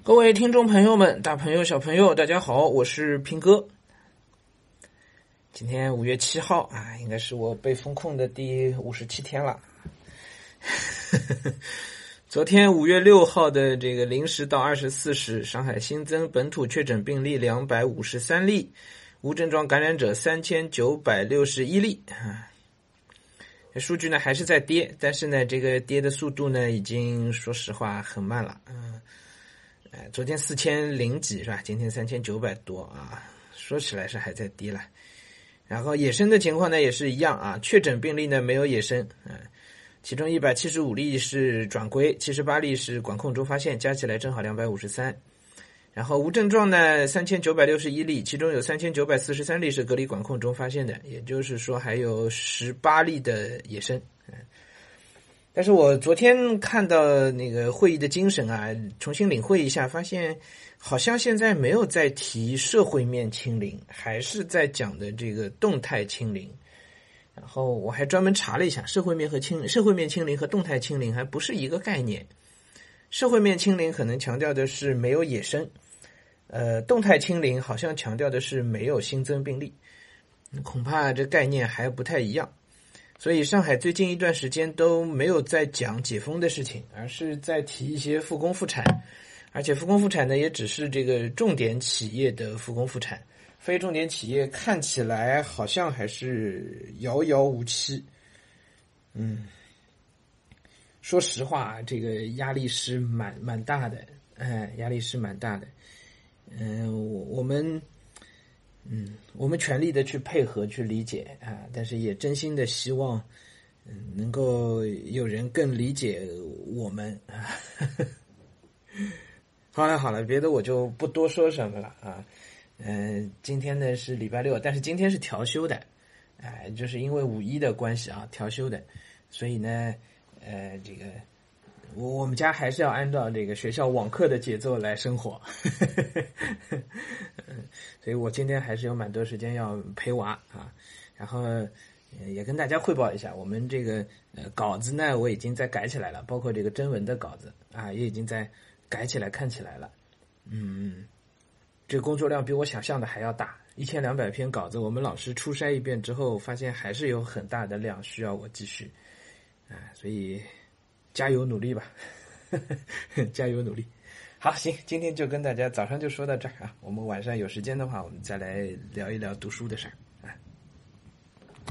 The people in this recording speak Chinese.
各位听众朋友们，大朋友、小朋友，大家好，我是平哥。今天五月七号啊，应该是我被封控的第五十七天了。昨天五月六号的这个零时到二十四时，上海新增本土确诊病例两百五十三例，无症状感染者三千九百六十一例啊。数据呢还是在跌，但是呢，这个跌的速度呢，已经说实话很慢了。嗯，哎，昨天四千零几是吧？今天三千九百多啊，说起来是还在跌了。然后野生的情况呢也是一样啊，确诊病例呢没有野生，嗯，其中一百七十五例是转归，七十八例是管控中发现，加起来正好两百五十三。然后无症状呢，三千九百六十一例，其中有三千九百四十三例是隔离管控中发现的，也就是说还有十八例的野生。但是我昨天看到那个会议的精神啊，重新领会一下，发现好像现在没有在提社会面清零，还是在讲的这个动态清零。然后我还专门查了一下，社会面和清社会面清零和动态清零还不是一个概念。社会面清零可能强调的是没有野生。呃，动态清零好像强调的是没有新增病例，恐怕这概念还不太一样。所以上海最近一段时间都没有在讲解封的事情，而是在提一些复工复产，而且复工复产呢也只是这个重点企业的复工复产，非重点企业看起来好像还是遥遥无期。嗯，说实话，这个压力是蛮蛮大的，哎，压力是蛮大的。嗯，我我们，嗯，我们全力的去配合去理解啊，但是也真心的希望，嗯，能够有人更理解我们啊。好了好了，别的我就不多说什么了啊。嗯，今天呢是礼拜六，但是今天是调休的，哎，就是因为五一的关系啊，调休的，所以呢，呃，这个。我我们家还是要按照这个学校网课的节奏来生活，嗯，所以我今天还是有蛮多时间要陪娃啊，然后也跟大家汇报一下，我们这个呃稿子呢，我已经在改起来了，包括这个征文的稿子啊，也已经在改起来看起来了，嗯，这工作量比我想象的还要大，一千两百篇稿子，我们老师初筛一遍之后，发现还是有很大的量需要我继续，啊，所以。加油努力吧，加油努力。好，行，今天就跟大家早上就说到这儿啊。我们晚上有时间的话，我们再来聊一聊读书的事儿。